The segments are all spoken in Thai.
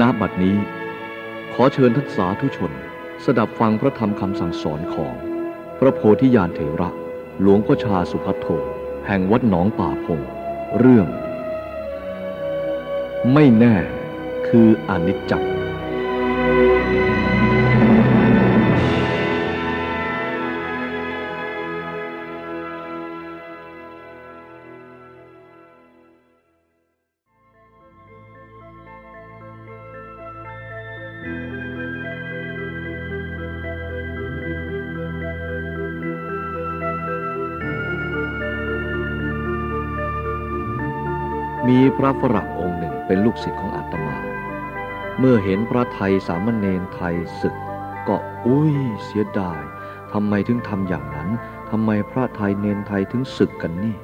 ณบัดนี้ ขอเชิญท่านสาธุชน สดับฟังพระธรรมคำสั่งสอนของ พระโพธิญาณเถระ หลวงพ่อชาสุภัทโทแห่งวัดหนองป่าพง เรื่อง ไม่แน่คืออนิจจ์ ระฝรั่งองค์หนึ่งเป็นลูกศิษย์ของอาตมา เมื่อเห็นพระไทยสามเณรไทยศึก ก็อุ้ยเสียดายทำไมถึงทำอย่างนั้นทำไมพระไทยเนนไทยถึงศึกกันนี่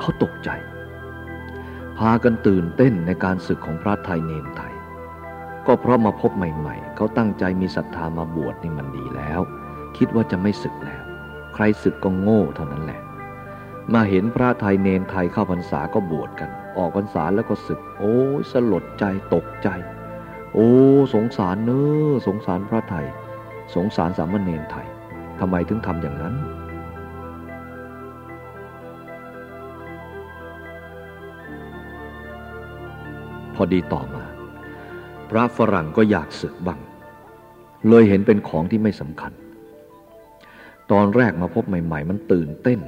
เขาตกใจ พากันตื่นเต้นในการศึกของพระไทยเนนไทย ก็เพราะมาพบใหม่ ๆ เขาตั้งใจมีศรัทธามาบวชนี่มันดีแล้ว คิดว่าจะไม่ศึกแล้ว ใครศึกก็โง่เท่านั้นแหละ มาเห็นพระไทยเนนไทยเข้าพรรษาก็บวชกัน ออกพรรษาแล้วก็ศึก โอ้สลดใจตกใจ โอ้สงสารเนอสงสารพระไทย สงสารสามเณรไทยทำไมถึงทำอย่างนั้น พอดีต่อมา พระฝรั่งก็อยากศึกบ้างเลยเห็นเป็นของที่ไม่สำคัญ ตอนแรกมาพบใหม่ ๆ มันตื่นเต้น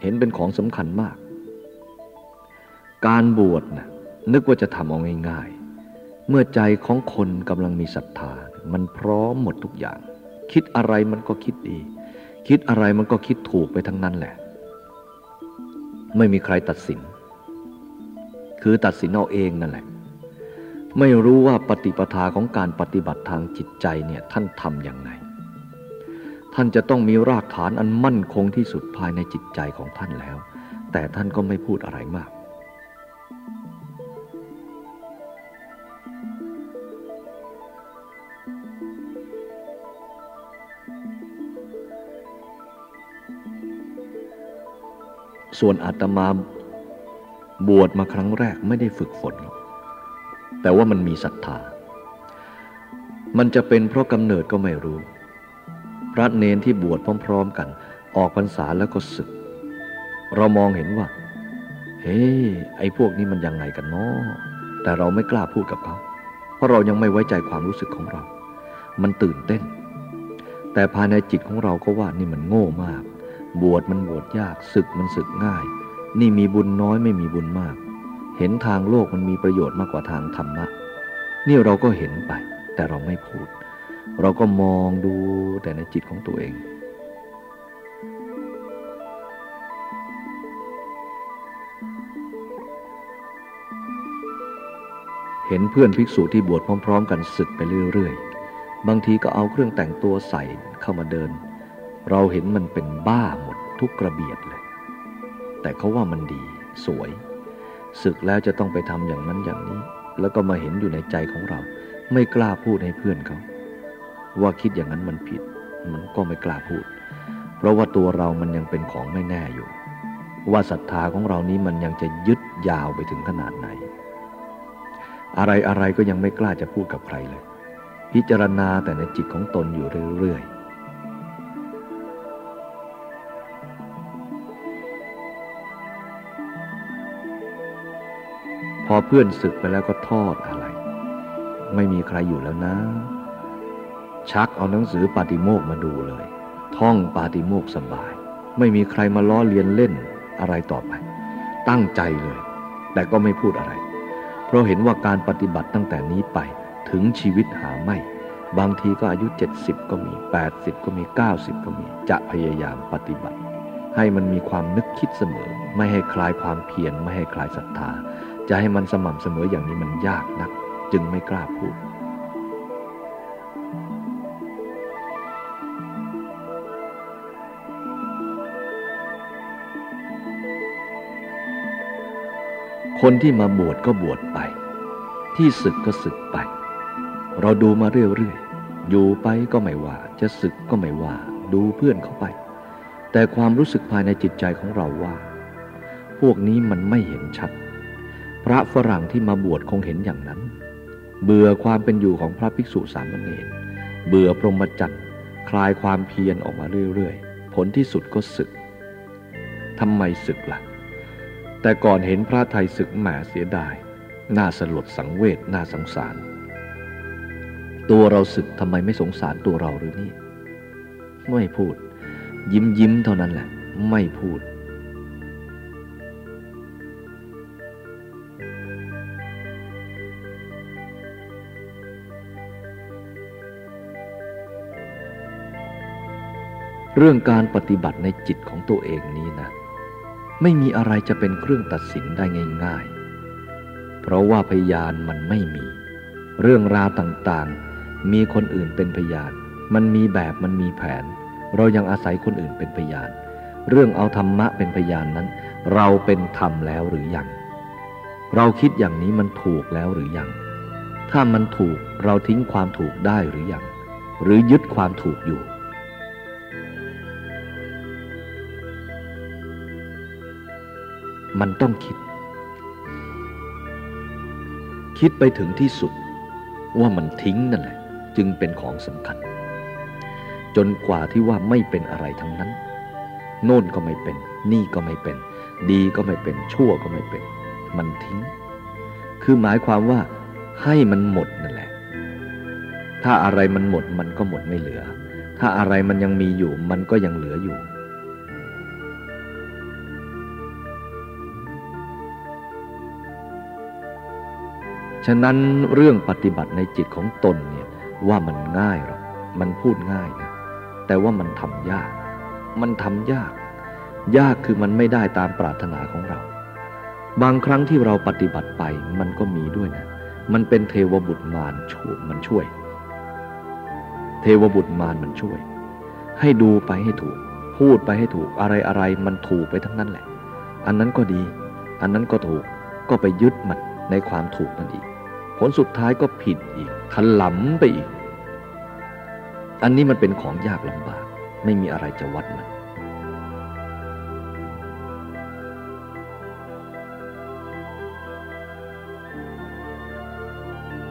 เห็นเป็นของสำคัญมาก การบวชนะนึกว่าจะทำเอาง่ายๆ เมื่อใจของคนกำลังมีศรัทธา มันพร้อมหมดทุกอย่าง คิดอะไรมันก็คิดดี คิดอะไรมันก็คิดถูกไปทั้งนั้นแหละ ไม่มีใครตัดสิน คือตัดสินเอาเองนั่นแหละ ไม่รู้ว่าปฏิปทาของการปฏิบัติทางจิตใจเนี่ยท่านทำอย่างไร ท่านจะต้องมีรากฐานอันมั่นคงที่สุดภายในจิตใจของท่านแล้ว แต่ท่านก็ไม่พูดอะไรมาก ส่วนอาตมาบวชมาครั้งแรกไม่ได้ฝึกฝน แต่ว่ามันมีศรัทธา มันจะเป็นเพราะกำเนิดก็ไม่รู้ พระเนนที่บวชพร้อม ๆ กัน ออกพรรษาแล้วก็ศึก เรามองเห็นว่า เฮ้ไอ้พวกนี้มันยังไงกันเนาะแต่เราไม่กล้าพูดกับเขา เพราะเรายังไม่ไว้ใจความรู้สึกของเรา มันตื่นเต้น แต่ภายในจิตของเราก็ว่านี่มันโง่มาก บวชมันบวชยากศึกมันศึกง่าย นี่มีบุญน้อยไม่มีบุญมาก เห็นทางโลกมันมีประโยชน์มากกว่าทางธรรมะ นี่เราก็เห็นไป แต่เราไม่พูด เราก็มองดูแต่ในจิตของตัวเอง เห็นเพื่อนภิกษุที่บวชพร้อม ๆ กันศึกไปเรื่อยๆ บางทีก็เอาเครื่องแต่งตัวใส่เข้ามาเดิน เราเห็นมันเป็นบ้าหมดทุกกระเบียดเลย แต่เขาว่ามันดีสวย ศึกแล้วจะต้องไปทำอย่างนั้นอย่างนี้ แล้วก็มาเห็นอยู่ในใจของเรา ไม่กล้าพูดให้เพื่อนเขา ว่าคิดอย่างนั้นมันผิด มันก็ไม่กล้าพูด เพราะว่าตัวเรามันยังเป็นของไม่แน่อยู่ ว่าศรัทธาของเรานี้มันยังจะยึดยาวไปถึงขนาดไหน อะไรอะไรก็ยังไม่กล้าจะพูดกับใครเลย พิจารณาแต่ในจิตของตนอยู่เรื่อยๆพอเพื่อนศึกไปแล้วก็ทอดอะไร ไม่มีใครอยู่แล้วนะ ชักเอาหนังสือปาติโมกมาดูเลย ท่องปาติโมกสบาย ไม่มีใครมาล้อเลียนเล่นอะไรต่อไป ตั้งใจเลย แต่ก็ไม่พูดอะไร เพราะเห็นว่าการปฏิบัติตั้งแต่นี้ไปถึงชีวิตหาไม่ บางทีก็อายุ 70 ก็มี 80 ก็มี 90 ก็มี จะพยายามปฏิบัติ ให้มันมีความนึกคิดเสมอ ไม่ให้คลายความเพียรไม่ให้คลายศรัทธา จะให้มันสม่ำเสมออย่างนี้มันยากนัก จึงไม่กล้าพูด คนที่มาบวชก็บวชไป ที่ศึกก็ศึกไป เราดูมาเรื่อยๆ อยู่ไปก็ไม่ว่า จะศึกก็ไม่ว่า ดูเพื่อนเขาไป แต่ความรู้สึกภายในจิตใจของเราว่า พวกนี้มันไม่เห็นชัด พระฝรั่งที่มาบวชคงเห็นอย่างนั้น เบื่อความเป็นอยู่ของพระภิกษุสามเณรเบื่อพรหมจรรย์คลายความเพียรออกมาเรื่อยๆ ผลที่สุดก็ศึกทำไมศึกละ่ะ แต่ก่อนเห็นพระไทยศึกแหมเสียดาย น่าสลดสังเวชน่าสงสาร ตัวเราศึกทำไมไม่สงสารตัวเราหรือนี่ ไม่พูด ยิ้มยิ้มเท่านั้นแหละ ไม่พูดเรื่องการปฏิบัติในจิตของตัวเองนี้นะ ไม่มีอะไรจะเป็นเครื่องตัดสินได้ง่ายๆ เพราะว่าพยานมันไม่มี เรื่องราวต่างๆ มีคนอื่นเป็นพยาน มันมีแบบมันมีแผน เรายังอาศัยคนอื่นเป็นพยาน เรื่องเอาธรรมะเป็นพยานนั้น เราเป็นธรรมแล้วหรือยัง เราคิดอย่างนี้มันถูกแล้วหรือยัง ถ้ามันถูกเราทิ้งความถูกได้หรือยัง หรือยึดความถูกอยู่ มันต้องคิด คิดไปถึงที่สุดว่ามันทิ้งนั่นแหละ จึงเป็นของสำคัญ จนกว่าที่ว่าไม่เป็นอะไรทั้งนั้น โน่นก็ไม่เป็น นี่ก็ไม่เป็น ดีก็ไม่เป็น ชั่วก็ไม่เป็น มันทิ้ง คือหมายความว่าให้มันหมดนั่นแหละ ถ้าอะไรมันหมดมันก็หมดไม่เหลือ ถ้าอะไรมันยังมีอยู่มันก็ยังเหลืออยู่ ฉะนั้นเรื่องปฏิบัติในจิตของตนเนี่ยว่ามันง่ายหรอกมันพูดง่ายนะ แต่ว่ามันทำยาก มันทำยาก ยากคือมันไม่ได้ตามปรารถนาของเรา บางครั้งที่เราปฏิบัติไปมันก็มีด้วยนะ มันเป็นเทวบุตรมารช่วยมันช่วย เทวบุตรมารมันช่วย ให้ดูไปให้ถูก พูดไปให้ถูกอะไรอะไรมันถูกไปทั้งนั้นแหละ อันนั้นก็ดี อันนั้นก็ถูกก็ไปยึดมันในความถูกนั่นอีก ผลสุดท้ายก็ผิดอีกทันหลำไปอีก อันนี้มันเป็นของยากลำบาก ไม่มีอะไรจะวัดมัน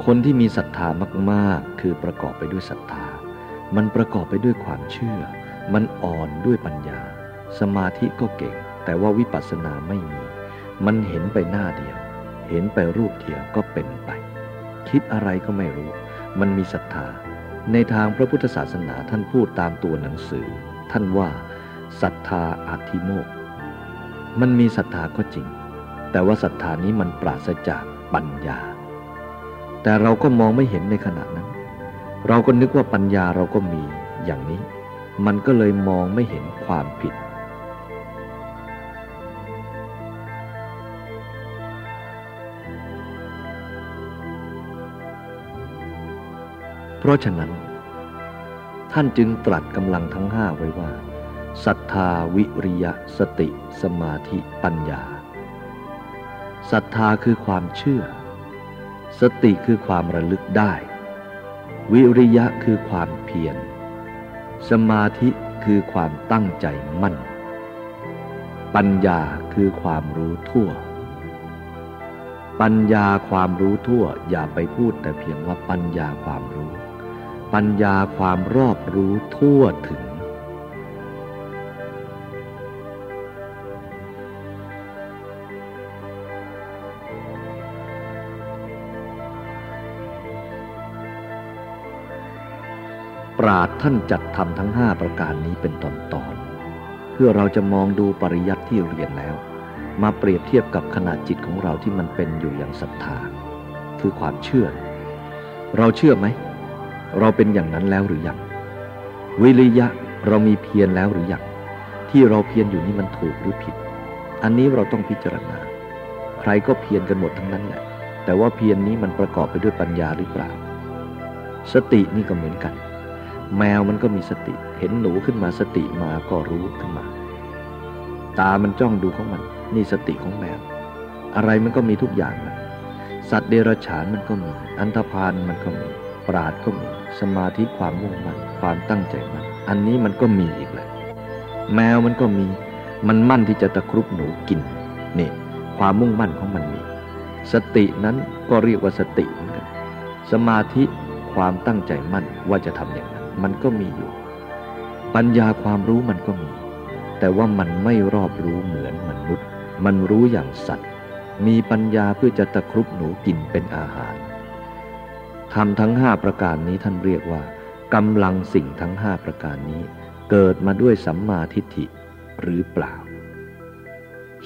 คนที่มีศรัทธามาก ๆ คือประกอบไปด้วยศรัทธา มันประกอบไปด้วยความเชื่อ มันอ่อนด้วยปัญญา สมาธิก็เก่ง แต่ว่าวิปัสสนาไม่มี มันเห็นไปหน้าเดียว เห็นไปรูปเดียวก็เป็นไป คิดอะไรก็ไม่รู้ มันมีศรัทธา ในทางพระพุทธศาสนาท่านพูดตามตัวหนังสือ ท่านว่าศรัทธาอาธิโมก มันมีศรัทธาก็จริง แต่ว่าศรัทธานี้มันปราศจากปัญญา แต่เราก็มองไม่เห็นในขณะนั้น เราก็นึกว่าปัญญาเราก็มีอย่างนี้ มันก็เลยมองไม่เห็นความผิด เพราะฉะนั้น ท่านจึงตรัสกำลังทั้งห้าไว้ว่าศรัทธาวิริยะสติสมาธิปัญญาศรัทธาคือความเชื่อ สติคือความระลึกได้ วิริยะคือความเพียร สมาธิคือความตั้งใจมั่น ปัญญาคือความรู้ทั่ว ปัญญาความรู้ทั่วอย่าไปพูดแต่เพียงว่าปัญญาความรู้ ปัญญาความรอบรู้ทั่วถึง ปราดท่านจัดทำทั้งห้าประการนี้เป็นตอนตอนเพื่อเราจะมองดูปริยัติที่เรียนแล้ว มาเปรียบเทียบกับขนาดจิตของเราที่มันเป็นอยู่อย่างศรัทธา คือความเชื่อ เราเชื่อไหม เราเป็นอย่างนั้นแล้วหรือยังวิริยะเรามีเพียรแล้วหรือยังที่เราเพียรอยู่นี้มันถูกหรือผิด อันนี้เราต้องพิจารณา ใครก็เพียรกันหมดทั้งนั้นแหละแต่ว่าเพียรนนี้มันประกอบไปด้วยปัญญาหรือเปล่า สตินี่ก็เหมือนกัน แมวมันก็มีสติ เห็นหนูขึ้นมาสติมาก็รู้ขึ้นมา ตามันจ้องดูของมัน นี่สติของแมว อะไรมันก็มีทุกอย่างนะสัตว์เดรัจฉานมันก็มี อันธพาลมันก็มี ปราดก็มี สมาธิความมุ่งมั่นความตั้งใจมั่นอันนี้มันก็มีอีกแหละแมวมันก็มี มันมั่นที่จะตะครุบหนูกินนี่ความมุ่งมั่นของมันมี สตินั้นก็เรียกว่าสติเหมือนกัน สมาธิความตั้งใจมั่นว่าจะทำอย่างนั้น มันก็มีอยู่ ปัญญาความรู้มันก็มี แต่ว่ามันไม่รอบรู้เหมือนมนุษย์ มันรู้อย่างสัตว์ มีปัญญาเพื่อจะตะครุบหนูกินเป็นอาหาร ทำทั้งห้าประการนี้ท่านเรียกว่ากำลังสิ่งทั้งห้าประการนี้ เกิดมาด้วยสัมมาทิฏฐิหรือเปล่า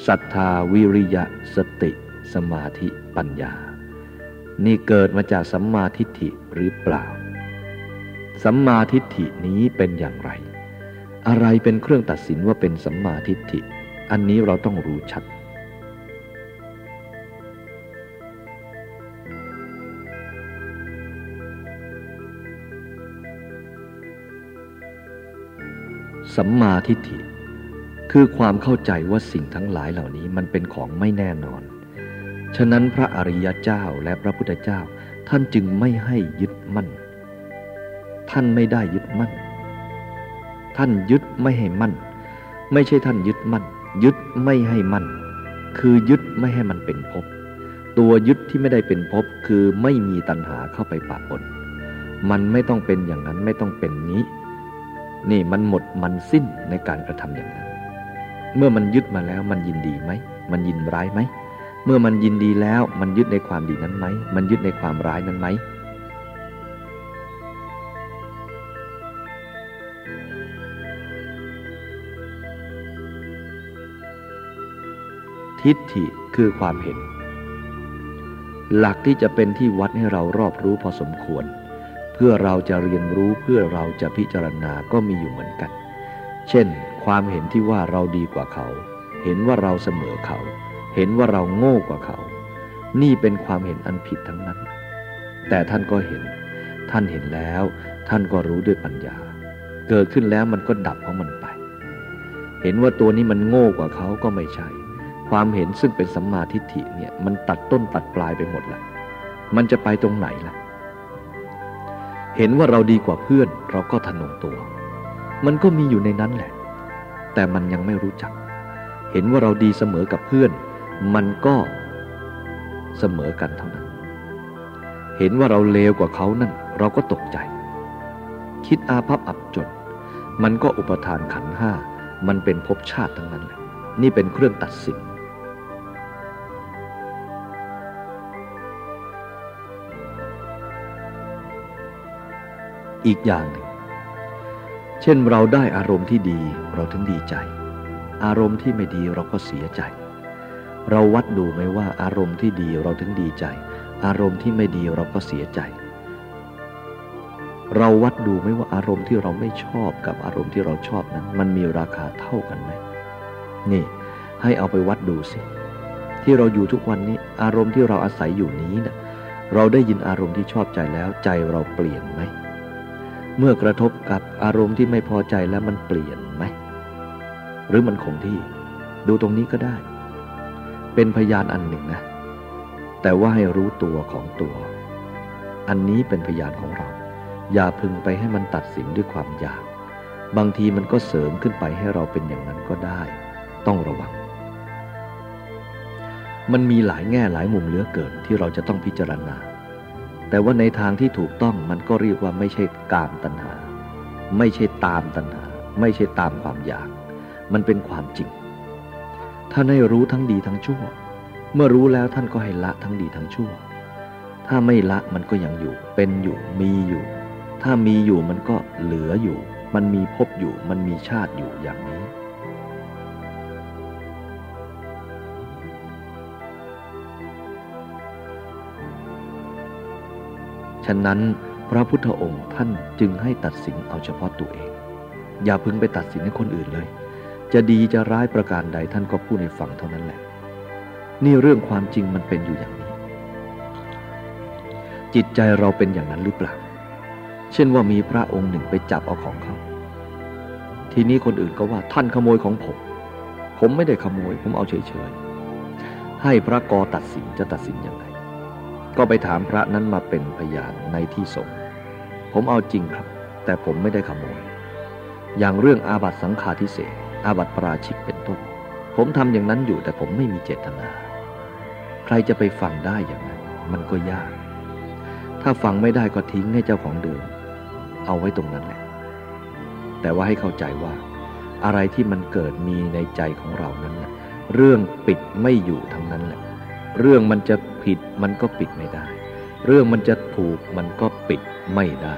ศรัทธาวิริยะสติสมาธิปัญญา นี่เกิดมาจากสัมมาทิฏฐิหรือเปล่า สัมมาทิฏฐินี้เป็นอย่างไร อะไรเป็นเครื่องตัดสินว่าเป็นสัมมาทิฏฐิ อันนี้เราต้องรู้ชัด สัมมาทิฏฐิ คือความเข้าใจว่าสิ่งทั้งหลายเหล่านี้มันเป็นของไม่แน่นอน ฉะนั้นพระอริยเจ้าและพระพุทธเจ้าท่านจึงไม่ให้ยึดมั่น ท่านไม่ได้ยึดมั่น ท่านยึดไม่ให้มั่น ไม่ใช่ท่านยึดมั่น ยึดไม่ให้มั่น คือยึดไม่ให้มันเป็นภพ ตัวยึดที่ไม่ได้เป็นภพคือไม่มีตัณหาเข้าไปปะปน มันไม่ต้องเป็นอย่างนั้นไม่ต้องเป็นนี้ นี่มันหมดมันสิ้นในการกระทำอย่างนั้น เมื่อมันยึดมาแล้วมันยินดีไหม มันยินร้ายไหม เมื่อมันยินดีแล้วมันยึดในความดีนั้นไหม มันยึดในความร้ายนั้นไหม ทิฏฐิคือความเห็น หลักที่จะเป็นที่วัดให้เรารอบรู้พอสมควร เพื่อเราจะเรียนรู้เพื่อเราจะพิจารณาก็มีอยู่เหมือนกัน เช่น ความเห็นที่ว่าเราดีกว่าเขา เห็นว่าเราเสมอเขา เห็นว่าเราโง่กว่าเขา นี่เป็นความเห็นอันผิดทั้งนั้น แต่ท่านก็เห็น ท่านเห็นแล้ว ท่านก็รู้ด้วยปัญญา เกิดขึ้นแล้วมันก็ดับของมันไป เห็นว่าตัวนี้มันโง่กว่าเขาก็ไม่ใช่ ความเห็นซึ่งเป็นสัมมาทิฏฐิเนี่ยมันตัดต้นตัดปลายไปหมดละมันจะไปตรงไหนล่ะ เห็นว่าเราดีกว่าเพื่อนเราก็ทะนงตัว มันก็มีอยู่ในนั้นแหละ แต่มันยังไม่รู้จัก เห็นว่าเราดีเสมอกับเพื่อน มันก็เสมอกันเท่านั้น เห็นว่าเราเลวกว่าเขานั่น เราก็ตกใจ คิดอาภัพอับจน มันก็อุปทานขันห้า มันเป็นภพชาติทั้งนั้นแหละ นี่เป็นเครื่องตัดสิน อีกอย่างหนึ่ง เช่นเราได้อารมณ์ที่ดีเราถึงดีใจ อารมณ์ที่ไม่ดีเราก็เสียใจ เราวัดดูไหมว่าอารมณ์ที่ดีเราถึงดีใจ อารมณ์ที่ไม่ดีเราก็เสียใจ เราวัดดูไหมว่าอารมณ์ที่เราไม่ชอบกับอารมณ์ที่เราชอบนั้น มันมีราคาเท่ากันไหมนี่ ให้เอาไปวัดดูสิที่เราอยู่ทุกวันนี้อารมณ์ที่เราอาศัยอยู่นี้นะ่ะเราได้ยินอารมณ์ที่ชอบใจแล้วใจเราเปลี่ยนไหม เมื่อกระทบกับอารมณ์ที่ไม่พอใจแล้วมันเปลี่ยนไหม หรือมันคงที่ ดูตรงนี้ก็ได้ เป็นพยานอันหนึ่งนะ แต่ว่าให้รู้ตัวของตัว อันนี้เป็นพยานของเรา อย่าพึงไปให้มันตัดสินด้วยความอยาก บางทีมันก็เสริมขึ้นไปให้เราเป็นอย่างนั้นก็ได้ ต้องระวัง มันมีหลายแง่หลายมุมเหลือเกินที่เราจะต้องพิจารณา แต่ว่าในทางที่ถูกต้องมันก็เรียกว่าไม่ใช่กามตัณหา ไม่ใช่ตามตัณหา ไม่ใช่ตามความอยาก มันเป็นความจริง ท่านให้รู้ทั้งดีทั้งชั่ว เมื่อรู้แล้วท่านก็ให้ละทั้งดีทั้งชั่ว ถ้าไม่ละมันก็ยังอยู่ เป็นอยู่มีอยู่ ถ้ามีอยู่มันก็เหลืออยู่ มันมีพบอยู่ มันมีชาติอยู่อย่างนี้ ฉะนั้นพระพุทธองค์ท่านจึงให้ตัดสินเอาเฉพาะตัวเอง อย่าพึงไปตัดสินให้คนอื่นเลย จะดีจะร้ายประการใดท่านก็พูดในฝั่งเท่านั้นแหละ นี่เรื่องความจริงมันเป็นอยู่อย่างนี้ จิตใจเราเป็นอย่างนั้นหรือเปล่า เช่นว่ามีพระองค์หนึ่งไปจับเอาของเขา ทีนี้คนอื่นก็ว่าท่านขโมยของผม ผมไม่ได้ขโมยผมเอาเฉยๆให้พระกอตัดสินจะตัดสินอย่างไร ก็ไปถามพระนั้นมาเป็นพยานในที่สงผมเอาจริงครับ แต่ผมไม่ได้ขโมย อย่างเรื่องอาบัตสังฆาทิเศษอาบัตปราชิกเป็นต้น ผมทำอย่างนั้นอยู่แต่ผมไม่มีเจตนา ใครจะไปฟังได้อย่างนั้น มันก็ยาก ถ้าฟังไม่ได้ก็ทิ้งให้เจ้าของเดิม เอาไว้ตรงนั้นแหละ แต่ว่าให้เข้าใจว่า อะไรที่มันเกิดมีในใจของเรานั้นนะเรื่องปิดไม่อยู่ทั้งนั้นแหละ เรื่องมันจะ ผิดมันก็ปิดไม่ได้ เรื่องมันจะถูกมันก็ปิดไม่ได้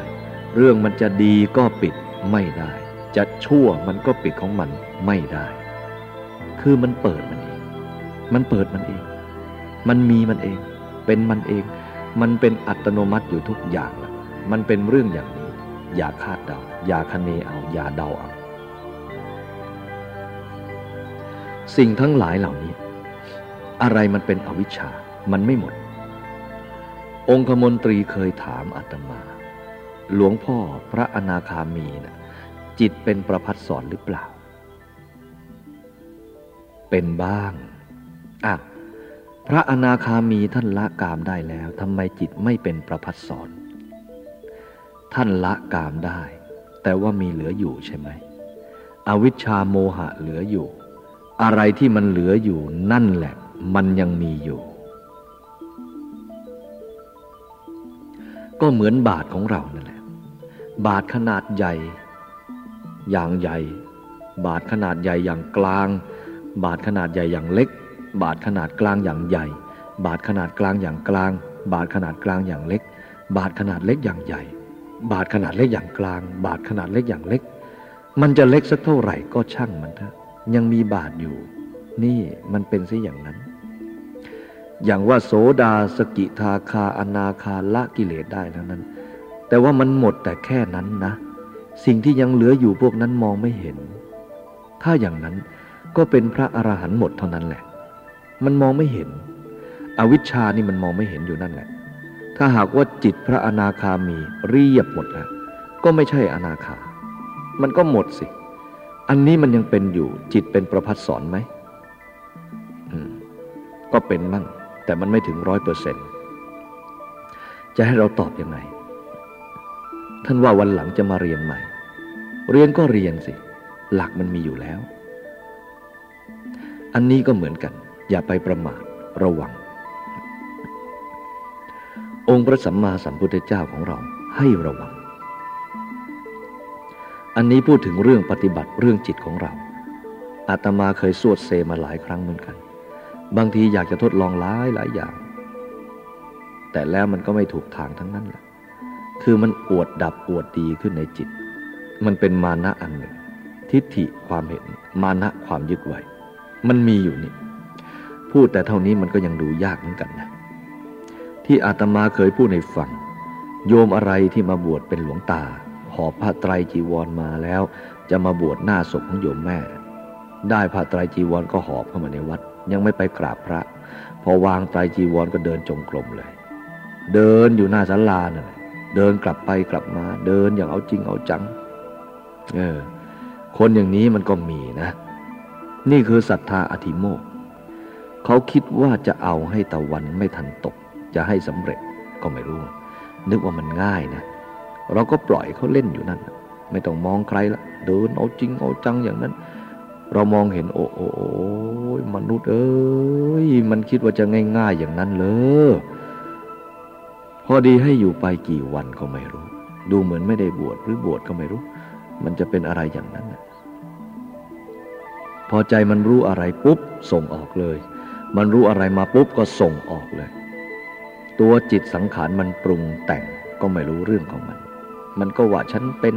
เรื่องมันจะดีก็ปิดไม่ได้ จะชั่วมันก็ปิดของมันไม่ได้ คือมันเปิดมันเอง มันเปิดมันเอง มันมีมันเอง เป็นมันเอง มันเป็นอัตโนมัติอยู่ทุกอย่างละมันเป็นเรื่องอย่างนี้ อย่าคาดเดา อย่าคเนเอา อย่าเดาเอาสิ่งทั้งหลายเหล่านี้ อะไรมันเป็นอวิชชา มันไม่หมด องคมนตรีเคยถามอาตมา หลวงพ่อพระอนาคามีนะจิตเป็นประพัดสอนหรือเปล่า เป็นบ้างอะพระอนาคามีท่านละกามได้แล้วทำไมจิตไม่เป็นประพัดสอนท่านละกามได้ แต่ว่ามีเหลืออยู่ใช่ไหมอวิชชาโมหะเหลืออยู่ อะไรที่มันเหลืออยู่นั่นแหละ มันยังมีอยู่ ก็เหมือนบาทของเรานั่นแหละ บาทขนาดใหญ่ อย่างใหญ่ บาทขนาดใหญ่อย่างกลาง บาทขนาดใหญ่อย่างเล็ก บาทขนาดกลางอย่างใหญ่ บาทขนาดกลางอย่างกลาง บาทขนาดกลางอย่างเล็ก บาทขนาดเล็กอย่างใหญ่ บาทขนาดเล็กอย่างกลาง บาทขนาดเล็กอย่างเล็ก มันจะเล็กสักเท่าไหร่ก็ช่างมันเถอะยังมีบาทอยู่ นี่มันเป็นซะอย่างนั้น อย่างว่าโสดาสกิทาคาอนาคาละกิเลสได้แล้วนั้น แต่ว่ามันหมดแต่แค่นั้นนะ สิ่งที่ยังเหลืออยู่พวกนั้นมองไม่เห็น ถ้าอย่างนั้นก็เป็นพระอรหันต์หมดเท่านั้นแหละ มันมองไม่เห็น อวิชชานี่มันมองไม่เห็นอยู่นั่นแหละ ถ้าหากว่าจิตพระอนาคามีเรียบหมดแล้วก็ไม่ใช่อนาคา มันก็หมดสิ อันนี้มันยังเป็นอยู่จิตเป็นประพัดสอนไหม ก็เป็นมั่ง แต่มันไม่ถึงร้อยเปอร์เซ็นต์จะให้เราตอบอยังไง ท่านว่าวันหลังจะมาเรียนใหม่ เรียนก็เรียนสิ หลักมันมีอยู่แล้ว อันนี้ก็เหมือนกัน อย่าไปประมาทระวัง องค์พระสัมมาสัมพุทธเจ้าของเราให้ระวัง อันนี้พูดถึงเรื่องปฏิบัติเรื่องจิตของเราอาตมาเคยสวดเซมาหลายครั้งเหมือนกัน บางทีอยากจะทดลองหลายหลายอย่าง แต่แล้วมันก็ไม่ถูกทางทั้งนั้นแหละ คือมันอวดดับอวดดีขึ้นในจิต มันเป็นมานะอันหนึ่ง ทิฏฐิความเห็น มานะความยึดไว้ มันมีอยู่นี่ พูดแต่เท่านี้มันก็ยังดูยากเหมือนกันนะ ที่อาตมาเคยพูดในฟัง โยมอะไรที่มาบวชเป็นหลวงตา หอบผ้าไตรจีวรมาแล้ว จะมาบวชหน้าศพของโยมแม่ ได้ผ้าไตรจีวรก็หอบเข้ามาในวัด ยังไม่ไปกราบพระ พอวางไตรจีวรก็เดินจงกรมเลย เดินอยู่หน้าศาลาเนี่ยเดินกลับไปกลับมา เดินอย่างเอาจริงเอาจัง เออ คนอย่างนี้มันก็มีนะ นี่คือศรัทธาอธิโมกเขาคิดว่าจะเอาให้ตะวันไม่ทันตก จะให้สำเร็จก็ไม่รู้ นึกว่ามันง่ายนะ เราก็ปล่อยเขาเล่นอยู่นั่น ไม่ต้องมองใครละเดินเอาจริงเอาจังอย่างนั้น เรามองเห็นโอ้โอ้มนุษย์เอ้ยมันคิดว่าจะง่ายๆอย่างนั้นเลยพอดีให้อยู่ไปกี่วันก็ไม่รู้ ดูเหมือนไม่ได้บวชหรือบวชก็ไม่รู้ มันจะเป็นอะไรอย่างนั้นพอใจมันรู้อะไรปุ๊บส่งออกเลย มันรู้อะไรมาปุ๊บก็ส่งออกเลย ตัวจิตสังขารมันปรุงแต่งก็ไม่รู้เรื่องของมัน มันก็ว่าฉันเป็น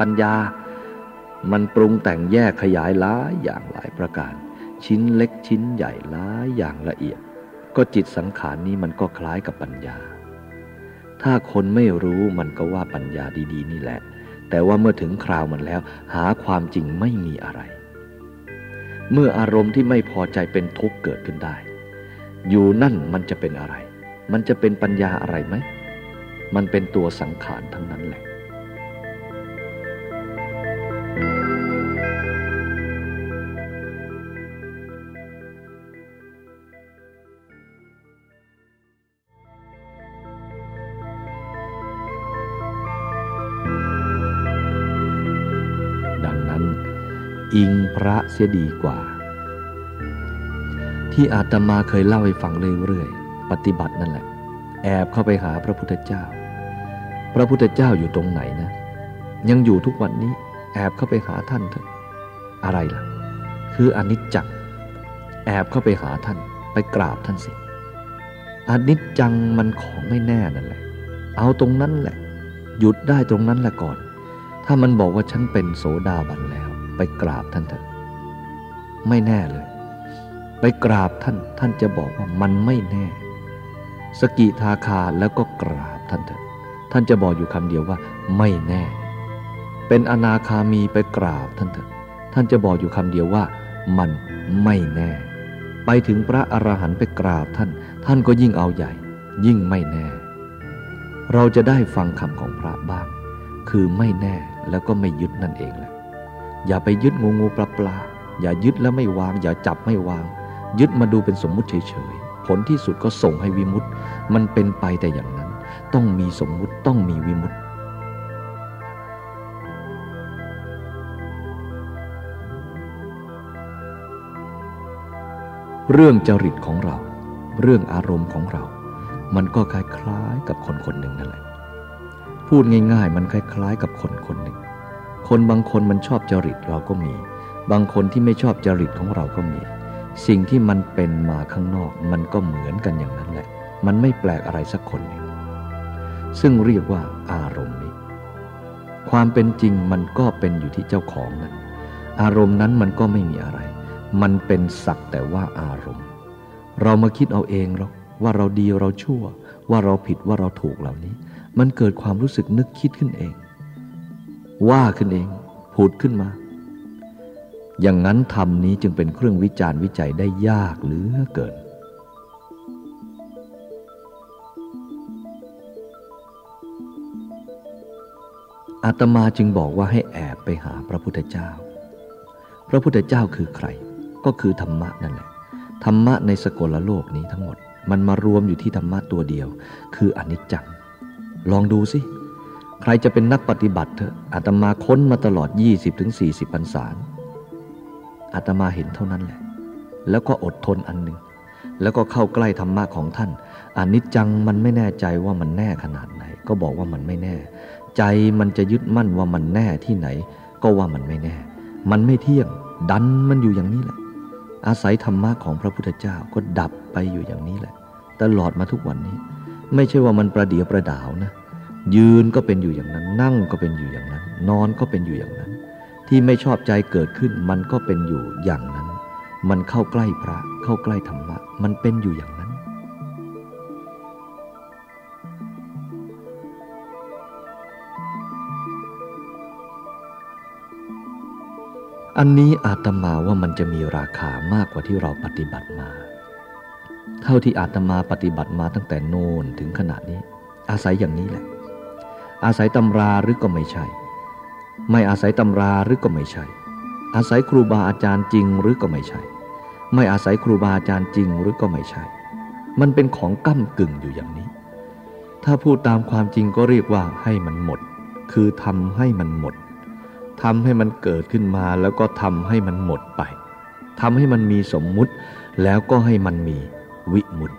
ปัญญา มันปรุงแต่งแยกขยายหลายอย่างหลายประการ ชิ้นเล็กชิ้นใหญ่หลายอย่างละเอียด ก็จิตสังขารนี้มันก็คล้ายกับปัญญา ถ้าคนไม่รู้มันก็ว่าปัญญาดี ๆ นี่แหละ แต่ว่าเมื่อถึงคราวมันแล้ว หาความจริงไม่มีอะไร เมื่ออารมณ์ที่ไม่พอใจเป็นทุกข์เกิดขึ้นได้ อยู่นั่นมันจะเป็นอะไร มันจะเป็นปัญญาอะไรไหม มันเป็นตัวสังขารทั้งนั้นแหละ พระเสียดีกว่า ที่อาตมาเคยเล่าให้ฟังเรื่อยๆ ปฏิบัตินั่นแหละ แอบเข้าไปหาพระพุทธเจ้า พระพุทธเจ้าอยู่ตรงไหนนะ ยังอยู่ทุกวันนี้ แอบเข้าไปหาท่านเถอะอะไรล่ะ คืออนิจจังแอบเข้าไปหาท่านไปกราบท่านสิอนิจจังมันของไม่แน่นั่นแหละ เอาตรงนั้นแหละ หยุดได้ตรงนั้นแหละก่อน ถ้ามันบอกว่าฉันเป็นโสดาบันแล้ว ไปกราบท่านเถอะไม่แน่เลย ไปกราบท่านท่านจะบอกว่ามันไม่แน่ สกิทาคาแล้วก็กราบท่านเถอะท่านจะบอกอยู่คำเดียวว่า ไม่แน่ เป็นอนาคามีไปกราบท่านเถอะท่านจะบอกอยู่คำเดียวว่า มันไม่แน่ ไปถึงพระอรหันต์ไปกราบท่าน ท่านก็ยิ่งเอาใหญ่ ยิ่งไม่แน่ เราจะได้ฟังคำของพระบ้าง คือไม่แน่แล้วก็ไม่ยึดนั่นเองแหละ อย่าไปยึดงูงูปลาปลาอย่ายึดแล้วไม่วาง อย่าจับไม่วาง ยึดมาดูเป็นสมมุติเฉยๆ ผลที่สุดก็ส่งให้วิมุตต์มันเป็นไปแต่อย่างนั้น ต้องมีสมมุติต้องมีวิมุตต์เรื่องจริตของเรา เรื่องอารมณ์ของเรา มันก็คล้ายๆกับคนคนหนึ่งนั่นแหละ พูดง่ายๆ มันคล้ายๆกับคนคนหนึ่ง คนบางคนมันชอบจริตเราก็มี บางคนที่ไม่ชอบจริตของเราก็มี สิ่งที่มันเป็นมาข้างนอก มันก็เหมือนกันอย่างนั้นแหละ มันไม่แปลกอะไรสักคนหนึ่งซึ่งเรียกว่าอารมณ์นี้ ความเป็นจริงมันก็เป็นอยู่ที่เจ้าของนั้นอารมณ์นั้นมันก็ไม่มีอะไร มันเป็นสักแต่ว่าอารมณ์ เรามาคิดเอาเองหรอกว่าเราดีเราชั่ว ว่าเราผิดว่าเราถูกเหล่านี้ มันเกิดความรู้สึกนึกคิดขึ้นเอง ว่าขึ้นเองพูดขึ้นมา อย่างนั้นธรรมนี้จึงเป็นเครื่องวิจารณ์วิจัยได้ยากเหลือเกิน อาตมาจึงบอกว่าให้แอบไปหาพระพุทธเจ้า พระพุทธเจ้าคือใคร ก็คือธรรมะนั่นแหละ ธรรมะในสกลโลกนี้ทั้งหมด มันมารวมอยู่ที่ธรรมะตัวเดียว คืออนิจจัง ลองดูสิ ใครจะเป็นนักปฏิบัติเถอะอาตมาค้นมาตลอด 20-40พรรษาอาตมาเห็นเท่านั้นแหละ แล้วก็อดทนอันหนึ่งแล้วก็เข้าใกล้ธรรมะของท่านอนิจจังมันไม่แน่ใจว่ามันแน่ขนาดไหน ก็บอกว่ามันไม่แน่ ใจมันจะยึดมั่นว่ามันแน่ที่ไหน ก็ว่ามันไม่แน่ มันไม่เที่ยง ดันมันอยู่อย่างนี้แหละ อาศัยธรรมะของพระพุทธเจ้าก็ดับไปอยู่อย่างนี้แหละ ตลอดมาทุกวันนี้ ไม่ใช่ว่ามันประเดียวประดาวนะ ยืนก็เป็นอยู่อย่างนั้น นั่งก็เป็นอยู่อย่างนั้น นอนก็เป็นอยู่อย่างนั้น ที่ไม่ชอบใจเกิดขึ้นมันก็เป็นอยู่อย่างนั้น มันเข้าใกล้พระ เข้าใกล้ธรรมะ มันเป็นอยู่อย่างนั้น อันนี้อาตมาว่ามันจะมีราคามากกว่าที่เราปฏิบัติมา เท่าที่อาตมาปฏิบัติมาตั้งแต่โน่นถึงขณะนี้อาศัยอย่างนี้แหละ อาศัยตำราหรือก็ไม่ใช่ ไม่อาศัยตำราหรือก็ไม่ใช่ อาศัยครูบาอาจารย์จริงหรือก็ไม่ใช่ ไม่อาศัยครูบาอาจารย์จริงหรือก็ไม่ใช่ มันเป็นของก้ากึ่งอยู่อย่างนี้ ถ้าพูดตามความจริงก็เรียกว่าให้มันหมด คือทำให้มันหมดทำให้มันเกิดขึ้นมาแล้วก็ทำให้มันหมดไปทำให้มันมีสมมุติแล้วก็ให้มันมีวิมุต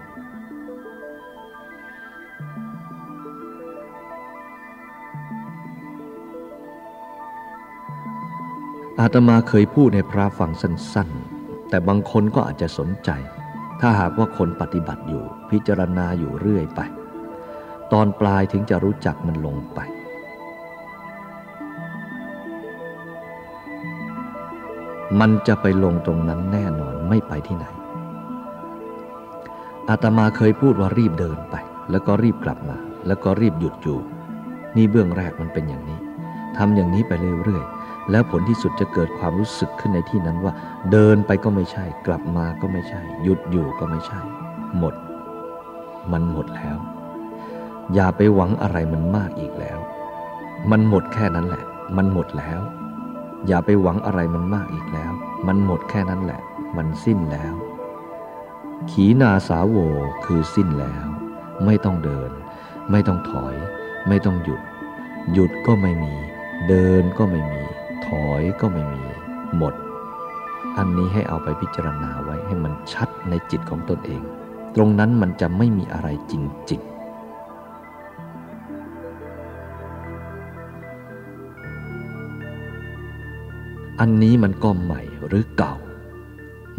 อาตมาเคยพูดในพระฟังสั้นๆ แต่บางคนก็อาจจะสนใจ ถ้าหากว่าคนปฏิบัติอยู่พิจารณาอยู่เรื่อยไป ตอนปลายถึงจะรู้จักมันลงไป มันจะไปลงตรงนั้นแน่นอนไม่ไปที่ไหน อาตมาเคยพูดว่ารีบเดินไป แล้วก็รีบกลับมา แล้วก็รีบหยุดอยู่ นี่เบื้องแรกมันเป็นอย่างนี้ทำอย่างนี้ไปเรื่อย แล้วผลที่สุดจะเกิดความรู้สึกขึ้นในที่นั้นว่า เดินไปก็ไม่ใช่ กลับมาก็ไม่ใช่ หยุดอยู่ก็ไม่ใช่ หมด มันหมดแล้ว อย่าไปหวังอะไรมันมากอีกแล้ว มันหมดแค่นั้นแหละ มันหมดแล้ว อย่าไปหวังอะไรมันมากอีกแล้ว มันหมดแค่นั้นแหละ มันสิ้นแล้ว ขีนาสาโวคือสิ้นแล้ว ไม่ต้องเดิน ไม่ต้องถอย ไม่ต้องหยุด หยุดก็ไม่มี เดินก็ไม่มี ถอยก็ไม่มีหมด อันนี้ให้เอาไปพิจารณาไว้ให้มันชัดในจิตของตนเอง ตรงนั้นมันจะไม่มีอะไรจริงๆอันนี้มันก็ใหม่หรือเก่า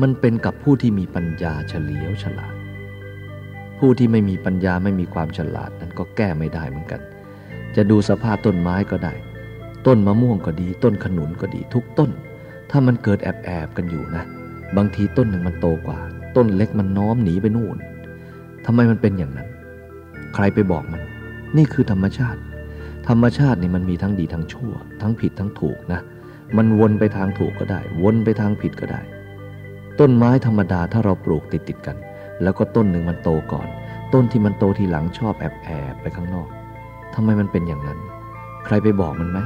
มันเป็นกับผู้ที่มีปัญญาเฉลียวฉลาด ผู้ที่ไม่มีปัญญาไม่มีความฉลาดนั้นก็แก้ไม่ได้เหมือนกัน จะดูสภาพต้นไม้ก็ได้ ต้นมะม่วงก็ดี ต้นขนุนก็ดีทุกต้น ถ้ามันเกิดแอบแอบกันอยู่นะ บางทีต้นหนึ่งมันโตกว่า ต้นเล็กมันน้อมหนีไปนู่นทำไมมันเป็นอย่างนั้น ใครไปบอกมัน นี่คือธรรมชาติ ธรรมชาตินี่มันมีทั้งดีทั้งชั่ว ทั้งผิดทั้งถูกนะ มันวนไปทางถูกก็ได้ วนไปทางผิดก็ได้ ต้นไม้ธรรมดาถ้าเราปลูกติดติดกัน แล้วก็ต้นหนึ่งมันโตก่อน ต้นที่มันโตทีหลังชอบแอบแอบไปข้างนอกทำไมมันเป็นอย่างนั้น ใครไปบอกมันไหม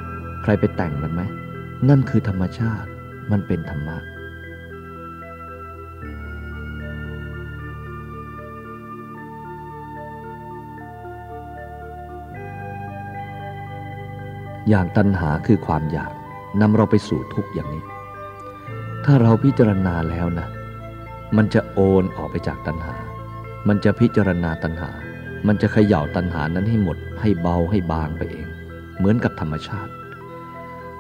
ใครไปแต่งมันไหม นั่นคือธรรมชาติ มันเป็นธรรมะ อย่างตัณหาคือความอยากนำเราไปสู่ทุกข์อย่างนี้ ถ้าเราพิจารณาแล้วนะ มันจะโอนออกไปจากตัณหา มันจะพิจารณาตัณหา มันจะเขย่าตัณหานั้นให้หมด ให้เบาให้บางไปเอง เหมือนกับธรรมชาติ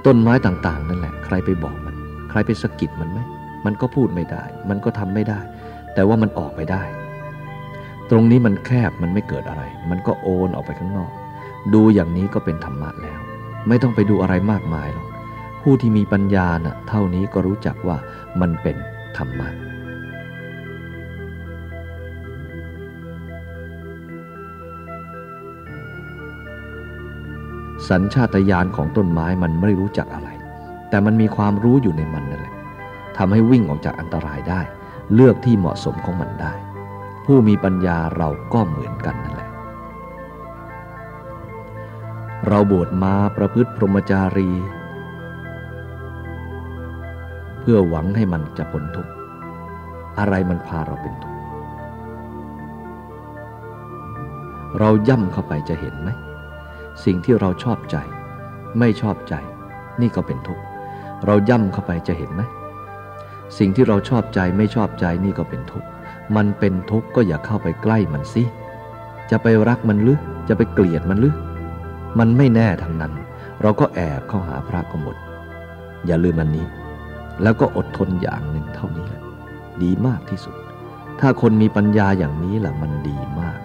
ต้นไม้ต่างๆ นั่นแหละ ใครไปบอกมัน ใครไปสะกิดมันไหมมันก็พูดไม่ได้ มันก็ทำไม่ได้ แต่ว่ามันออกไปได้ ตรงนี้มันแคบมันไม่เกิดอะไร มันก็โอนออกไปข้างนอก ดูอย่างนี้ก็เป็นธรรมะแล้ว ไม่ต้องไปดูอะไรมากมายหรอกผู้ที่มีปัญญานะ่ะเท่านี้ก็รู้จักว่ามันเป็นธรรมะ สัญชาตญาณของต้นไม้มันไม่รู้จักอะไร แต่มันมีความรู้อยู่ในมันนั่นแหละทำให้วิ่งออกจากอันตรายได้ เลือกที่เหมาะสมของมันได้ ผู้มีปัญญาเราก็เหมือนกันนั่นแหละ เราบวชมาประพฤติพรหมจารี เพื่อหวังให้มันจะพ้นทุกข์อะไรมันพาเราเป็นทุกข์เราย่ำเข้าไปจะเห็นไหม สิ่งที่เราชอบใจ ไม่ชอบใจ นี่ก็เป็นทุกข์ เราย่ำเข้าไปจะเห็นไหมสิ่งที่เราชอบใจไม่ชอบใจนี่ก็เป็นทุกข์ มันเป็นทุกข์ก็อย่าเข้าไปใกล้มันสิ จะไปรักมันหรือจะไปเกลียดมันหรือมันไม่แน่ทางนั้น เราก็แอบเข้าหาพระก็หมด อย่าลืมมันนี้ แล้วก็อดทนอย่างหนึ่งเท่านี้แหละ ดีมากที่สุด ถ้าคนมีปัญญาอย่างนี้แหละมันดีมาก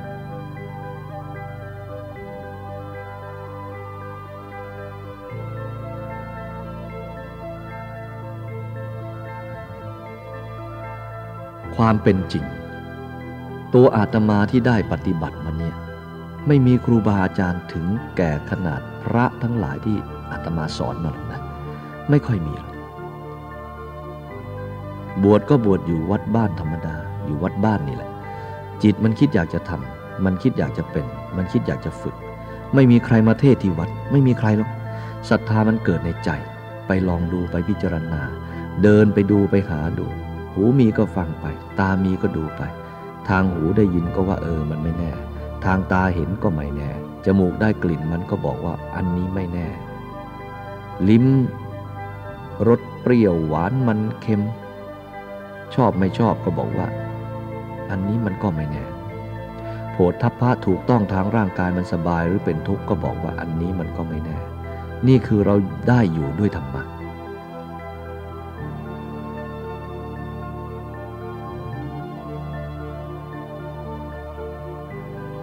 ความเป็นจริง ตัวอาตมาที่ได้ปฏิบัติมาเนี่ยไม่มีครูบาอาจารย์ถึงแก่ขนาดพระทั้งหลายที่อาตมาสอนมาหรอกนะ ไม่ค่อยมีหรอกบวชก็บวชอยู่วัดบ้านธรรมดา อยู่วัดบ้านนี่แหละ จิตมันคิดอยากจะทำมันคิดอยากจะเป็น มันคิดอยากจะฝึก ไม่มีใครมาเทศที่วัด ไม่มีใครหรอกศรัทธามันเกิดในใจ ไปลองดูไปพิจารณา เดินไปดูไปหาดู หูมีก็ฟังไป ตามีก็ดูไป ทางหูได้ยินก็ว่าเออมันไม่แน่ ทางตาเห็นก็ไม่แน่ จมูกได้กลิ่นมันก็บอกว่าอันนี้ไม่แน่ ลิ้มรสเปรี้ยวหวานมันเค็ม ชอบไม่ชอบก็บอกว่า อันนี้มันก็ไม่แน่โผฏทัพพะถูกต้องทางร่างกายมันสบายหรือเป็นทุกข์ก็บอกว่าอันนี้มันก็ไม่แน่ นี่คือเราได้อยู่ด้วยธรรมะ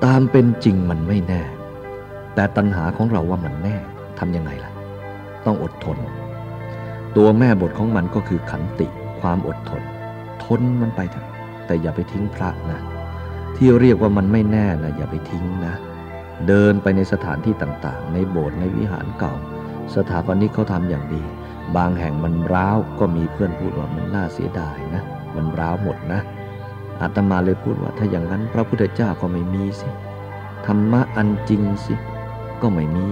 ตามเป็นจริงมันไม่แน่ แต่ตัณหาของเราว่ามันแน่ทำยังไงล่ะ ต้องอดทน ตัวแม่บทของมันก็คือขันติ ความอดทน ทนมันไปเถอะแต่อย่าไปทิ้งพระนะ ที่เรียกว่ามันไม่แน่นะอย่าไปทิ้งนะ เดินไปในสถานที่ต่างๆ ในโบสถ์ในวิหารเก่า สถาปนิกเขาทำอย่างดี บางแห่งมันร้าวก็มีเพื่อนพูดว่ามันน่าเสียดายนะ มันร้าวหมดนะ อาตมาเลยพูดว่าถ้าอย่างนั้นพระพุทธเจ้าก็ไม่มีสิ ธรรมะอันจริงสิ ก็ไม่มี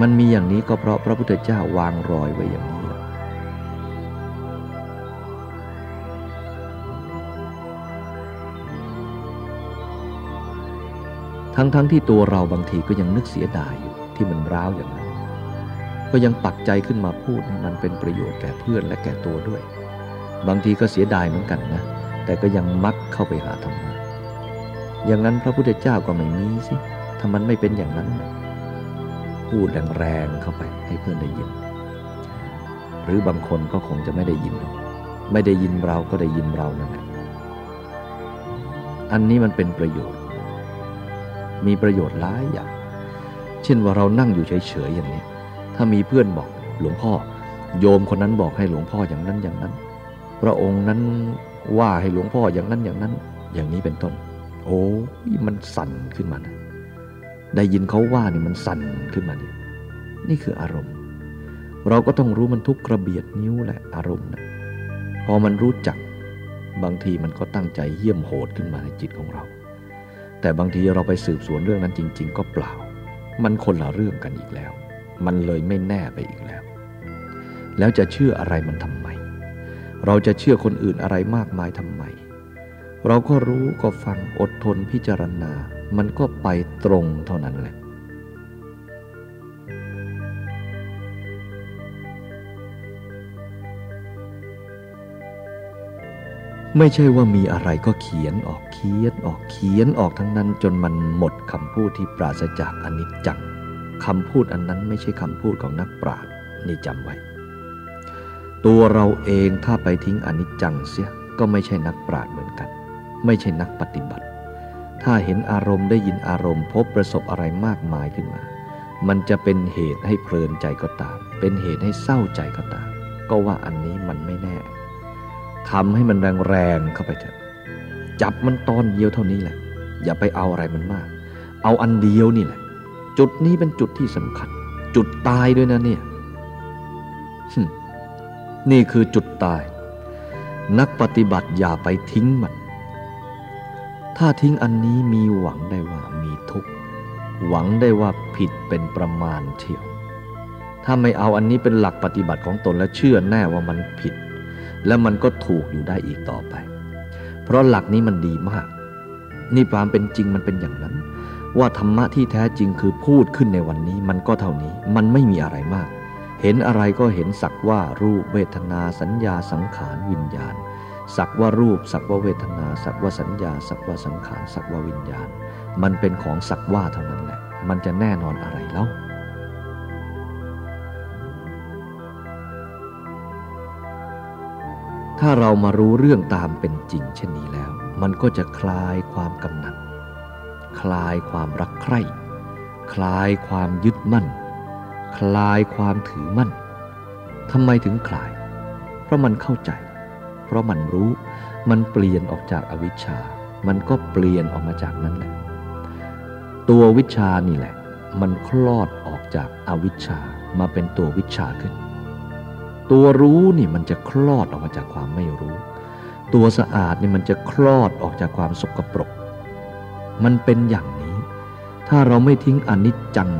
มันมีอย่างนี้ก็เพราะพระพุทธเจ้าวางรอยไว้อย่างนี้ ทั้งๆทที่ตัวเราบางทีก็ยังนึกเสียดายอยู่ที่มันร้าวอย่างนั้น ก็ยังปักใจขึ้นมาพูดให้มันเป็นประโยชน์แก่เพื่อนและแก่ตัวด้วย บางทีก็เสียดายเหมือนกันนะ แต่ก็ยังมักเข้าไปหาธรรมะอย่างนั้นพระพุทธเจ้าก็ไม่มีสิถ้ามันไม่เป็นอย่างนั้น พูดแรงๆเข้าไปให้เพื่อนได้ยิน หรือบางคนก็คงจะไม่ได้ยินหรอกไม่ได้ยินเราก็ได้ยินเรานั่นแหละอันนี้มันเป็นประโยชน์ มีประโยชน์หลายอย่าง เช่นว่าเรานั่งอยู่เฉยๆอย่างนี้ ถ้ามีเพื่อนบอกหลวงพ่อ โยมคนนั้นบอกให้หลวงพ่ออย่างนั้นอย่างนั้น ระองค์นั้นว่าให้หลวงพ่ออย่างนั้นอย่างนั้น อย่างนี้เป็นต้น โอ้ยมันสั่นขึ้นมานะได้ยินเขาว่าเนี่ยมันสั่นขึ้นมานี่นี่คืออารมณ์ เราก็ต้องรู้มันทุกกระเบียดนิ้วแหละอารมณ์นะพอมันรู้จักบางทีมันก็ตั้งใจเยี่ยมโหดขึ้นมาในจิตของเรา แต่บางทีเราไปสืบสวนเรื่องนั้นจริง ๆ ก็เปล่า มันคนละเรื่องกันอีกแล้ว มันเลยไม่แน่ไปอีกแล้ว แล้วจะเชื่ออะไรมันทำไม เราจะเชื่อคนอื่นอะไรมากมายทำไม เราก็รู้ก็ฟังอดทนพิจารณา มันก็ไปตรงเท่านั้นแหละไม่ใช่ว่ามีอะไรก็เขียนออกเขียนออกเขียนออกทั้งนั้น จนมันหมดคำพูดที่ปราศจากอนิจจังคำพูดอันนั้นไม่ใช่คำพูดของนักปราชญ์นี่จำไว้ ตัวเราเองถ้าไปทิ้งอนิจจังเสียก็ไม่ใช่นักปราชญ์เหมือนกัน ไม่ใช่นักปฏิบัติ ถ้าเห็นอารมณ์ได้ยินอารมณ์ พบประสบอะไรมากมายขึ้นมา มันจะเป็นเหตุให้เพลินใจก็ตาม เป็นเหตุให้เศร้าใจก็ตาม ก็ว่าอันนี้มันไม่แน่ทำให้มันแรงๆเข้าไปเถอะ จับมันตอนเดียวเท่านี้แหละ อย่าไปเอาอะไรมันมาก เอาอันเดียวนี่แหละ จุดนี้เป็นจุดที่สำคัญ จุดตายด้วยนะเนี่ย นี่คือจุดตาย นักปฏิบัติอย่าไปทิ้งมัน ถ้าทิ้งอันนี้มีหวังได้ว่ามีทุกข์ หวังได้ว่าผิดเป็นประมาณเที่ยว ถ้าไม่เอาอันนี้เป็นหลักปฏิบัติของตนและเชื่อแน่ว่ามันผิด แล้วมันก็ถูกอยู่ได้อีกต่อไป เพราะหลักนี้มันดีมาก นี่ความเป็นจริงมันเป็นอย่างนั้น ว่าธรรมะที่แท้จริงคือพูดขึ้นในวันนี้มันก็เท่านี้ มันไม่มีอะไรมาก เห็นอะไรก็เห็นสักว่ารูปเวทนาสัญญาสังขารวิญญาณ สักว่ารูป สักว่าเวทนา สักว่าสัญญา สักว่าสังขารสักว่าวิญญาณ มันเป็นของสักว่าเท่านั้นแหละ มันจะแน่นอนอะไรเล่าถ้าเรามารู้เรื่องตามเป็นจริงเช่นนี้แล้ว มันก็จะคลายความกำหนัด คลายความรักใคร่ คลายความยึดมั่น คลายความถือมั่นทำไมถึงคลาย เพราะมันเข้าใจ เพราะมันรู้ มันเปลี่ยนออกจากอวิชชา มันก็เปลี่ยนออกมาจากนั้นแหละ ตัววิชานี่แหละ มันคลอดออกจากอวิชชามาเป็นตัววิชาขึ้น ตัวรู้นี่มันจะคลอดออกมาจากความไม่รู้ ตัวสะอาดนี่มันจะคลอดออกจากความสกปรก มันเป็นอย่างนี้ ถ้าเราไม่ทิ้งอนิจจัง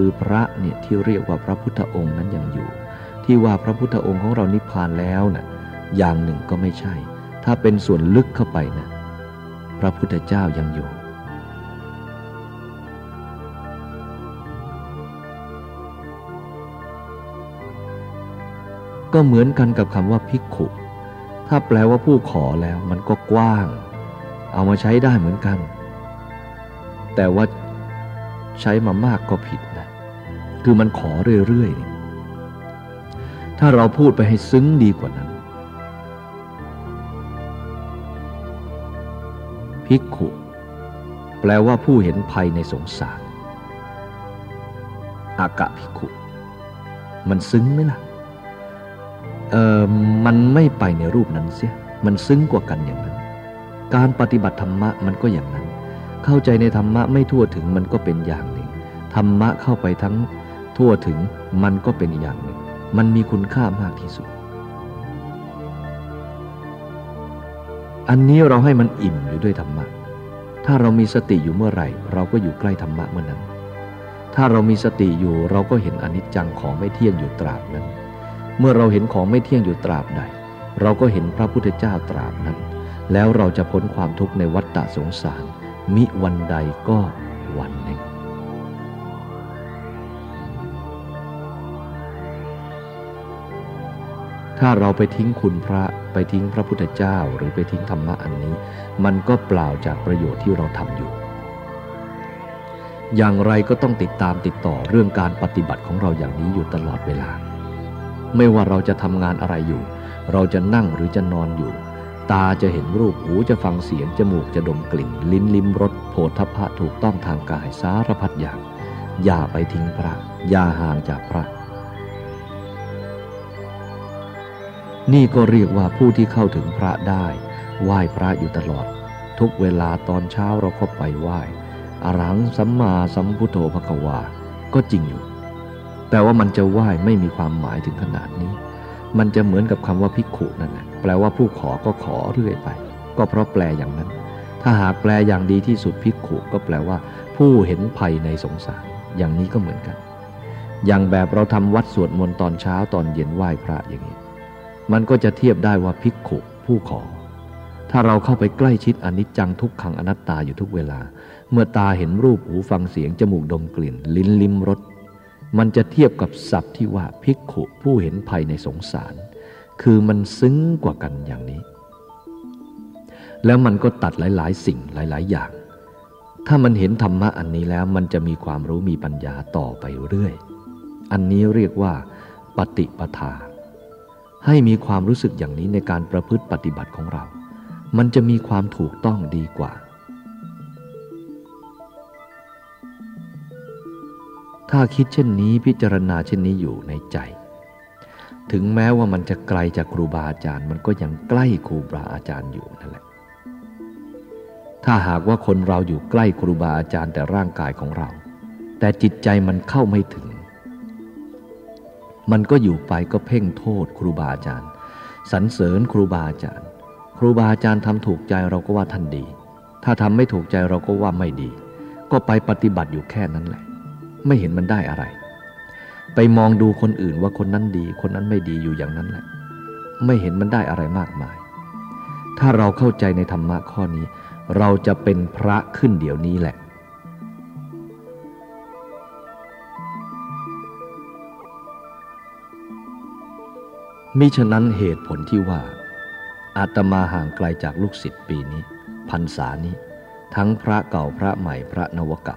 คือพระเนี่ยที่เรียกว่าพระพุทธองค์นั้นยังอยู่ ที่ว่าพระพุทธองค์ของเรานิพพานแล้วนะ่ะอย่างหนึ่งก็ไม่ใช่ ถ้าเป็นส่วนลึกเข้าไปนะพระพุทธเจ้ายังอยู่ก็เหมือนกันกับคำว่าภิกขุ ถ้าแปลว่าผู้ขอแล้วมันก็กว้าง เอามาใช้ได้เหมือนกัน แต่ว่าใช้มามากก็ผิดน คือมันขอเรื่อยๆถ้าเราพูดไปให้ซึ้งดีกว่านั้นภิกขุ แปลว่าผู้เห็นภัยในสงสาร อากะภิกขุ มันซึ้งไหมล่ะ เออมันไม่ไปในรูปนั้นเสีย มันซึ้งกว่ากันอย่างนั้น การปฏิบัติธรรมะมันก็อย่างนั้น เข้าใจในธรรมะไม่ทั่วถึงมันก็เป็นอย่างหนึ่ง ธรรมะเข้าไปทั้ง ทั่วถึงมันก็เป็นอย่างหนึ่ง มันมีคุณค่ามากที่สุด อันนี้เราให้มันอิ่มอยู่ด้วยธรรมะ ถ้าเรามีสติอยู่เมื่อไหร่ เราก็อยู่ใกล้ธรรมะเมื่อนั้น ถ้าเรามีสติอยู่เราก็เห็นอนิจจังของไม่เที่ยงอยู่ตราบนั้น เมื่อเราเห็นของไม่เที่ยงอยู่ตราบใด เราก็เห็นพระพุทธเจ้าตราบนั้น แล้วเราจะพ้นความทุกข์ในวัฏฏะสงสาร มิวันใดก็ ถ้าเราไปทิ้งคุณพระไปทิ้งพระพุทธเจ้าหรือไปทิ้งธรรมะอันนี้ มันก็เปล่าจากประโยชน์ที่เราทำอยู่ อย่างไรก็ต้องติดตามติดต่อเรื่องการปฏิบัติของเราอย่างนี้อยู่ตลอดเวลา ไม่ว่าเราจะทำงานอะไรอยู่ เราจะนั่งหรือจะนอนอยู่ ตาจะเห็นรูปหูจะฟังเสียง จมูกจะดมกลิ่น ลิ้นลิ้มรสโผฏฐพะถูกต้องทางกายสารพัดอย่าง อย่าไปทิ้งพระ อย่าห่างจากพระ นี่ก็เรียกว่าผู้ที่เข้าถึงพระได้ ไหว้พระอยู่ตลอด ทุกเวลาตอนเช้าเราก็ไปไหว้อารังสัมมาสัมพุทโธพะวา ก็จริงอยู่ แต่ว่ามันจะไหว้ไม่มีความหมายถึงขนาดนี้ มันจะเหมือนกับคำว่าพิกขุนั่นแหละแปลว่าผู้ขอก็ขอเรื่อยไป ก็เพราะแปลอย่างนั้น ถ้าหากแปลอย่างดีที่สุดพิกขุก็แปลว่า ผู้เห็นภัยในสงสาร อย่างนี้ก็เหมือนกัน อย่างแบบเราทำวัดสวดมนต์ตอนเช้าตอนเย็นไหว้พระอย่างนี้ มันก็จะเทียบได้ว่าภิกขุผู้ขอ ถ้าเราเข้าไปใกล้ชิดอนิจจังทุกขังอนัตตาอยู่ทุกเวลา เมื่อตาเห็นรูปหูฟังเสียง จมูกดมกลิ่น ลิ้นลิ้มรสมันจะเทียบกับศัพท์ที่ว่าภิกขุผู้เห็นภัยในสงสาร คือมันซึ้งกว่ากันอย่างนี้ แล้วมันก็ตัดหลาย ๆ สิ่งหลาย ๆ อย่าง ถ้ามันเห็นธรรมะอันนี้แล้วมันจะมีความรู้มีปัญญาต่อไปเรื่อย อันนี้เรียกว่า ปฏิปทา ให้มีความรู้สึกอย่างนี้ในการประพฤติปฏิบัติของเรา มันจะมีความถูกต้องดีกว่า ถ้าคิดเช่นนี้พิจารณาเช่นนี้อยู่ในใจ ถึงแม้ว่ามันจะไกลจากครูบาอาจารย์ มันก็ยังใกล้ครูบาอาจารย์อยู่นั่นแหละ ถ้าหากว่าคนเราอยู่ใกล้ครูบาอาจารย์แต่ร่างกายของเรา แต่จิตใจมันเข้าไม่ถึง มันก็อยู่ไปก็เพ่งโทษครูบาอาจารย์สรรเสริญครูบาอาจารย์ ครูบาอาจารย์ทำถูกใจเราก็ว่าท่านดี ถ้าทำไม่ถูกใจเราก็ว่าไม่ดี ก็ไปปฏิบัติอยู่แค่นั้นแหละ ไม่เห็นมันได้อะไร ไปมองดูคนอื่นว่าคนนั้นดี คนนั้นไม่ดีอยู่อย่างนั้นแหละ ไม่เห็นมันได้อะไรมากมาย ถ้าเราเข้าใจในธรรมะข้อนี้ เราจะเป็นพระขึ้นเดี๋ยวนี้แหละ มิฉะนั้นเหตุผลที่ว่า อาตมาห่างไกลจากลูกศิษย์ปีนี้พรรษานี้ ทั้งพระเก่าพระใหม่พระนวกะ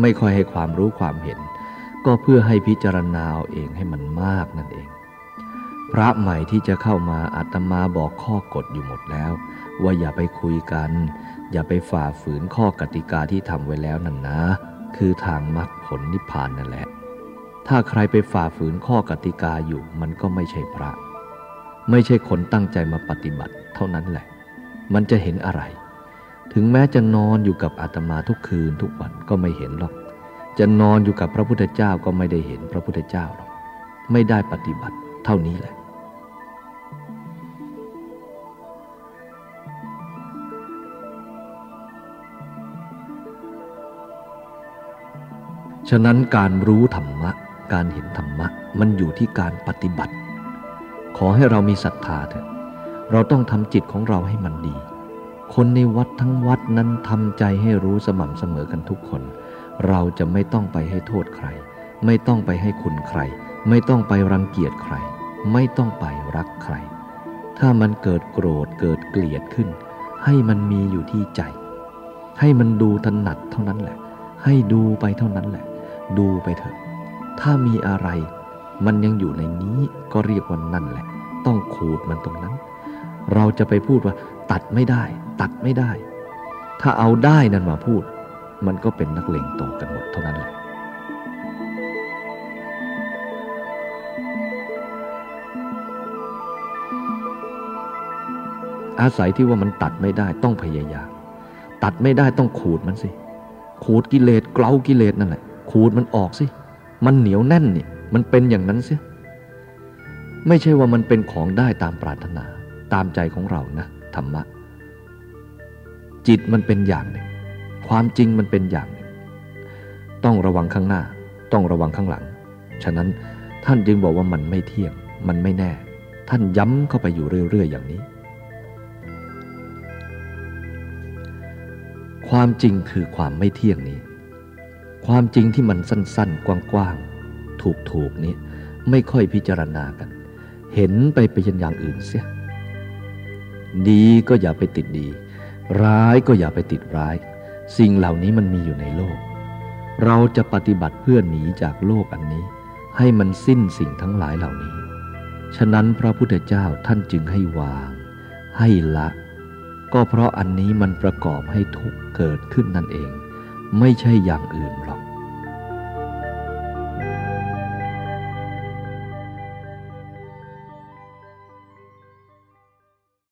ไม่ค่อยให้ความรู้ความเห็น ก็เพื่อให้พิจารณาเอาเองให้มันมากนั่นเอง พระใหม่ที่จะเข้ามาอาตมาบอกข้อกฎอยู่หมดแล้ว ว่าอย่าไปคุยกัน อย่าไปฝ่าฝืนข้อกติกาที่ทำไว้แล้วนั่นนะ คือทางมรรคผลนิพพานนั่นแหละ ถ้าใครไปฝ่าฝืนข้อกติกาอยู่มันก็ไม่ใช่พระ ไม่ใช่คนตั้งใจมาปฏิบัติ เท่านั้นแหละ มันจะเห็นอะไร ถึงแม้จะนอนอยู่กับอาตมาทุกคืนทุกวันก็ไม่เห็นหรอก จะนอนอยู่กับพระพุทธเจ้าก็ไม่ได้เห็นพระพุทธเจ้าหรอก ไม่ได้ปฏิบัติเท่านี้แหละฉะนั้นการรู้ธรรมะ การเห็นธรรมะมันอยู่ที่การปฏิบัติ ขอให้เรามีศรัทธาเถอะ เราต้องทำจิตของเราให้มันดี คนในวัดทั้งวัดนั้นทำใจให้รู้สม่ำเสมอกันทุกคน เราจะไม่ต้องไปให้โทษใคร ไม่ต้องไปให้คุณใคร ไม่ต้องไปรังเกียจใคร ไม่ต้องไปรักใคร ถ้ามันเกิดโกรธเกิดเกลียดขึ้น ให้มันมีอยู่ที่ใจ ให้มันดูถนัดเท่านั้นแหละ ให้ดูไปเท่านั้นแหละ ดูไปเถอะ ถ้ามีอะไร มันยังอยู่ในนี้ก็เรียกว่านั่นแหละ ต้องขูดมันตรงนั้น เราจะไปพูดว่า ตัดไม่ได้ ตัดไม่ได้ ถ้าเอาได้นั่นมาพูด มันก็เป็นนักเลงโตกันหมดเท่านั้นแหละอาศัยที่ว่ามันตัดไม่ได้ต้องพยายาม ตัดไม่ได้ต้องขูดมันสิ ขูดกิเลสเกลากิเลสนั่นแหละ ขูดมันออกสิ มันเหนียวแน่นนี่มันเป็นอย่างนั้นเสียไม่ใช่ว่ามันเป็นของได้ตามปรารถนาตามใจของเรานะธรรมะ จิตมันเป็นอย่างหนึ่ง ความจริงมันเป็นอย่างหนึ่ง ต้องระวังข้างหน้า ต้องระวังข้างหลัง ฉะนั้นท่านจึงบอกว่ามันไม่เที่ยง มันไม่แน่ ท่านย้ำเข้าไปอยู่เรื่อย ๆ อย่างนี้ ความจริงคือความไม่เที่ยงนี้ ความจริงที่มันสั้นๆ กว้างๆ ถูกๆนี้ไม่ค่อยพิจารณากัน เห็นไปเป็นอย่างอื่นเสีย ดีก็อย่าไปติดดี ร้ายก็อย่าไปติดร้าย สิ่งเหล่านี้มันมีอยู่ในโลก เราจะปฏิบัติเพื่อหนีจากโลกอันนี้ ให้มันสิ้นสิ่งทั้งหลายเหล่านี้ ฉะนั้นพระพุทธเจ้าท่านจึงให้วาง ให้ละ ก็เพราะอันนี้มันประกอบให้ทุกข์เกิดขึ้นนั่นเอง ไม่ใช่อย่างอื่นหรอก